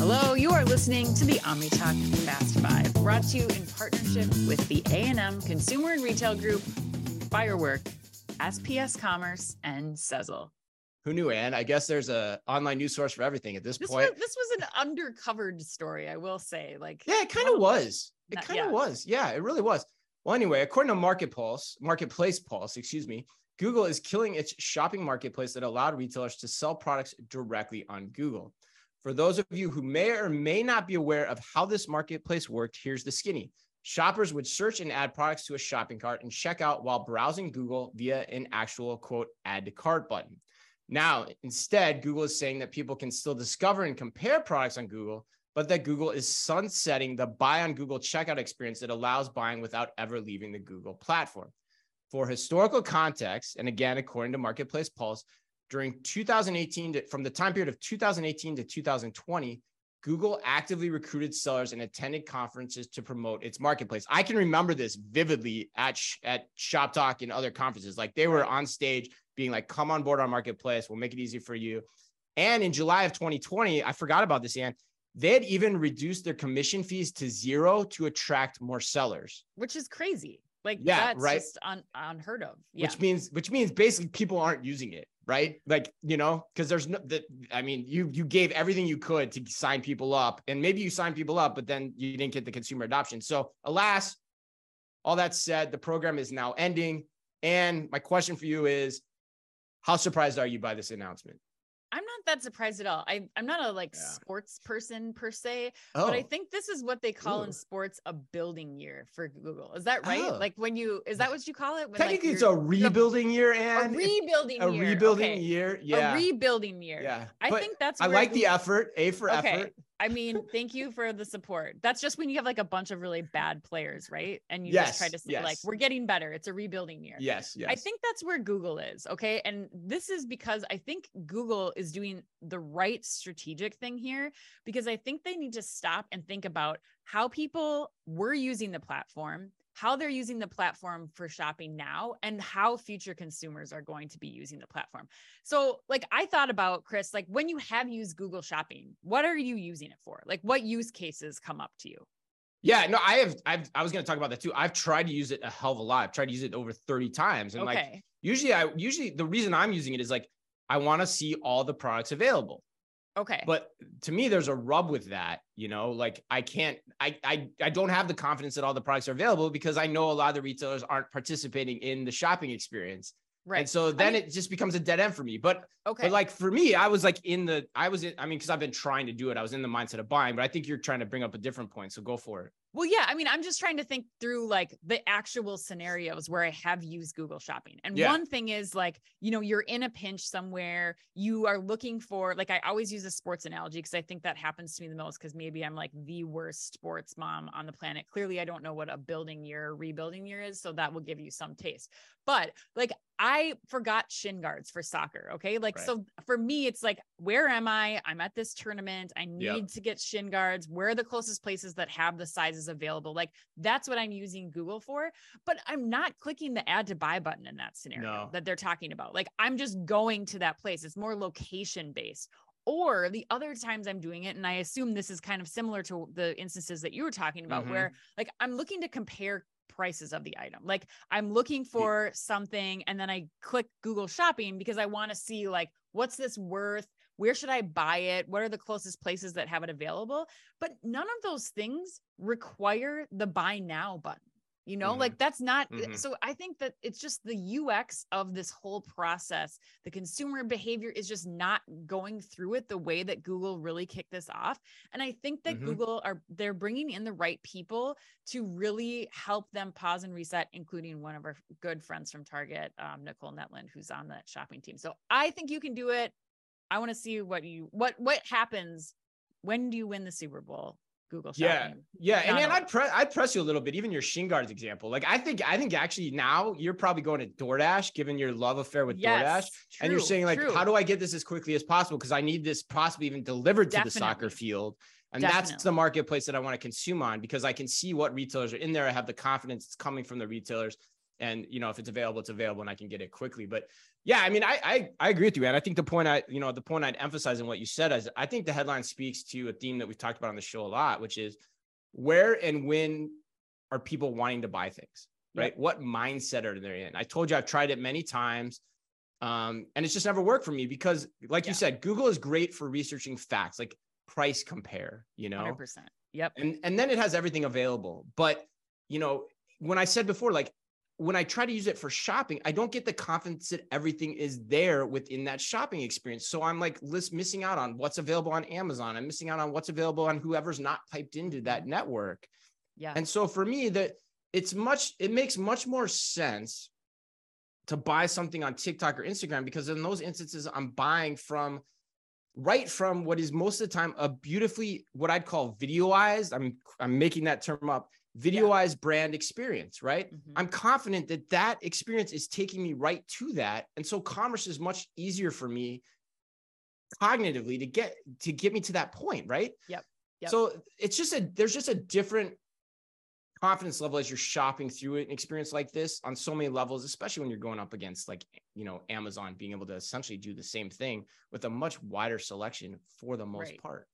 Hello, you are listening to the OmniTalk Fast Five, brought to you in partnership with the A&M Consumer and Retail Group, Firework, SPS Commerce, and Sezzle. Who knew, Anne? I guess there's a online news source for everything at this, This point. was, this was an undercovered story, I will say. Like, yeah, it kind of was. It kind of yeah. was. Yeah, it really was. Well, anyway, according to Market Pulse, Marketplace Pulse, excuse me, Google is killing its shopping marketplace that allowed retailers to sell products directly on Google. For those of you who may or may not be aware of how this marketplace worked, here's the skinny. Shoppers would search and add products to a shopping cart and check out while browsing Google via an actual quote add to cart button. Now, instead, Google is saying that people can still discover and compare products on Google, but that Google is sunsetting the buy on Google checkout experience that allows buying without ever leaving the Google platform. For historical context, and again, according to Marketplace Pulse, during 2018, to, from the time period of 2018 to 2020, Google actively recruited sellers and attended conferences to promote its marketplace. I can remember this vividly at sh- at Shop Talk and other conferences. Like they were on stage being like, "Come on board our marketplace. We'll make it easy for you." And in July of 2020, I forgot about this, and They had even reduced their commission fees to zero to attract more sellers. which is crazy. Like, Yeah, that's right. just un- unheard of. Yeah. which means which means basically people aren't using it right? Like you know because there's no that i mean you you gave everything you could to sign people up and maybe you signed people up but then you didn't get the consumer adoption. So alas all that said the program is now ending and my question for you is how surprised are you by this announcement I'm not that surprised at all. I, I'm not a like Yeah. sports person per se, oh but I oh. think this is what they call Ooh. in sports a building year for Google. Is that right? Oh. Like when you is that what you call it? When, technically like, it's a rebuilding year a and rebuilding a year. rebuilding okay. year yeah A rebuilding year. yeah I But think that's i like the effort a for Okay. effort I mean, thank you for the support. That's just when you have like a bunch of really bad players, right? And you just try to say like we're getting better. It's a rebuilding year. yes yes I think that's where Google is. Okay. And this is because I think Google is doing the right strategic thing here because I think they need to stop and think about how people were using the platform, how they're using the platform for shopping now, and how future consumers are going to be using the platform. So, like, I thought about Chris, like, when you have used Google Shopping, what are you using it for? Like, what use cases come up to you? Yeah, no, I have. I've. I was going to talk about that too. I've tried to use it a hell of a lot. I've tried to use it over thirty times, and like usually, I usually the reason I'm using it is like I want to see all the products available. Okay. But to me, there's a rub with that. You know, like I can't. I I I don't have the confidence that all the products are available because I know a lot of the retailers aren't participating in the shopping experience, right. and so then mean- it just becomes a dead end for me. But okay. but like for me, I was like in the. I was in. I mean, because I've been trying to do it. I was in the mindset of buying, but I think you're trying to bring up a different point. So go for it. Well, yeah, I mean, I'm just trying to think through like the actual scenarios where I have used Google Shopping. And Yeah. one thing is like, you know, you're in a pinch somewhere, you are looking for like I always use a sports analogy because I think that happens to me the most because maybe I'm like the worst sports mom on the planet. Clearly, I don't know what a building year or rebuilding year is, so that will give you some taste. But like I forgot shin guards for soccer. Okay. Like, Right. so for me, it's like, where am I? I'm at this tournament. I need Yep. to get shin guards. Where are the closest places that have the sizes available? Like, that's what I'm using Google for. But I'm not clicking the add to buy button in that scenario No. that they're talking about. Like, I'm just going to that place. It's more location based. Or the other times I'm doing it, and I assume this is kind of similar to the instances that you were talking about, Mhm. where like I'm looking to compare prices of the item. Like I'm looking for something and then I click Google shopping because I want to see like what's this worth? Where should I buy it? What are the closest places that have it available? But none of those things require the buy now button. You know, Mhm. like that's not Mhm. so I think that it's just the UX of this whole process. The consumer behavior is just not going through it the way that Google really kicked this off. And I think that Mhm. Google are they're bringing in the right people to really help them pause and reset, including one of our good friends from Target, um, Nicole Netland, who's on that shopping team. So I think you can do it. I want to see what you what what happens. When do you win the Super Bowl? Google Yeah, shopping. yeah, and Not then all. I'd press I'd press you a little bit, even your shin guards example. Like I think I think actually now you're probably going to DoorDash, given your love affair with DoorDash, Yes, and you're saying like, true. how do I get this as quickly as possible? Because I need this possibly even delivered to the soccer field, and that's the marketplace that I want to consume on because I can see what retailers are in there. I have the confidence it's coming from the retailers, and you know if it's available, it's available, and I can get it quickly. But yeah, I mean, I I, I agree with you, and I think the point I you know the point I'd emphasize in what you said is I think the headline speaks to a theme that we've talked about on the show a lot, which is where and when are people wanting to buy things, right? Yep. What mindset are they in? I told you I've tried it many times. Um, and it's just never worked for me because, like yeah. you said, Google is great for researching facts, like price compare, you know, 100%. Yep. And, and then it has everything available. But, you know, when I said before, like when I try to use it for shopping, I don't get the confidence that everything is there within that shopping experience. So I'm like list, missing out on what's available on Amazon. I'm missing out on what's available on whoever's not piped into that network. Yeah. And so for me, that it's much, it makes much more sense to buy something on TikTok or Instagram because in those instances, I'm buying from right from what is most of the time a beautifully what I'd call videoized. I'm I'm making that term up. Videoized yeah. brand experience, right? Mm-hmm. I'm confident that that experience is taking me right to that, and so commerce is much easier for me cognitively to get to get me to that point, right? Yep. Yep. So it's just a there's just a different confidence level as you're shopping through an experience like this on so many levels, especially when you're going up against like, you know, Amazon being able to essentially do the same thing with a much wider selection for the most right. part.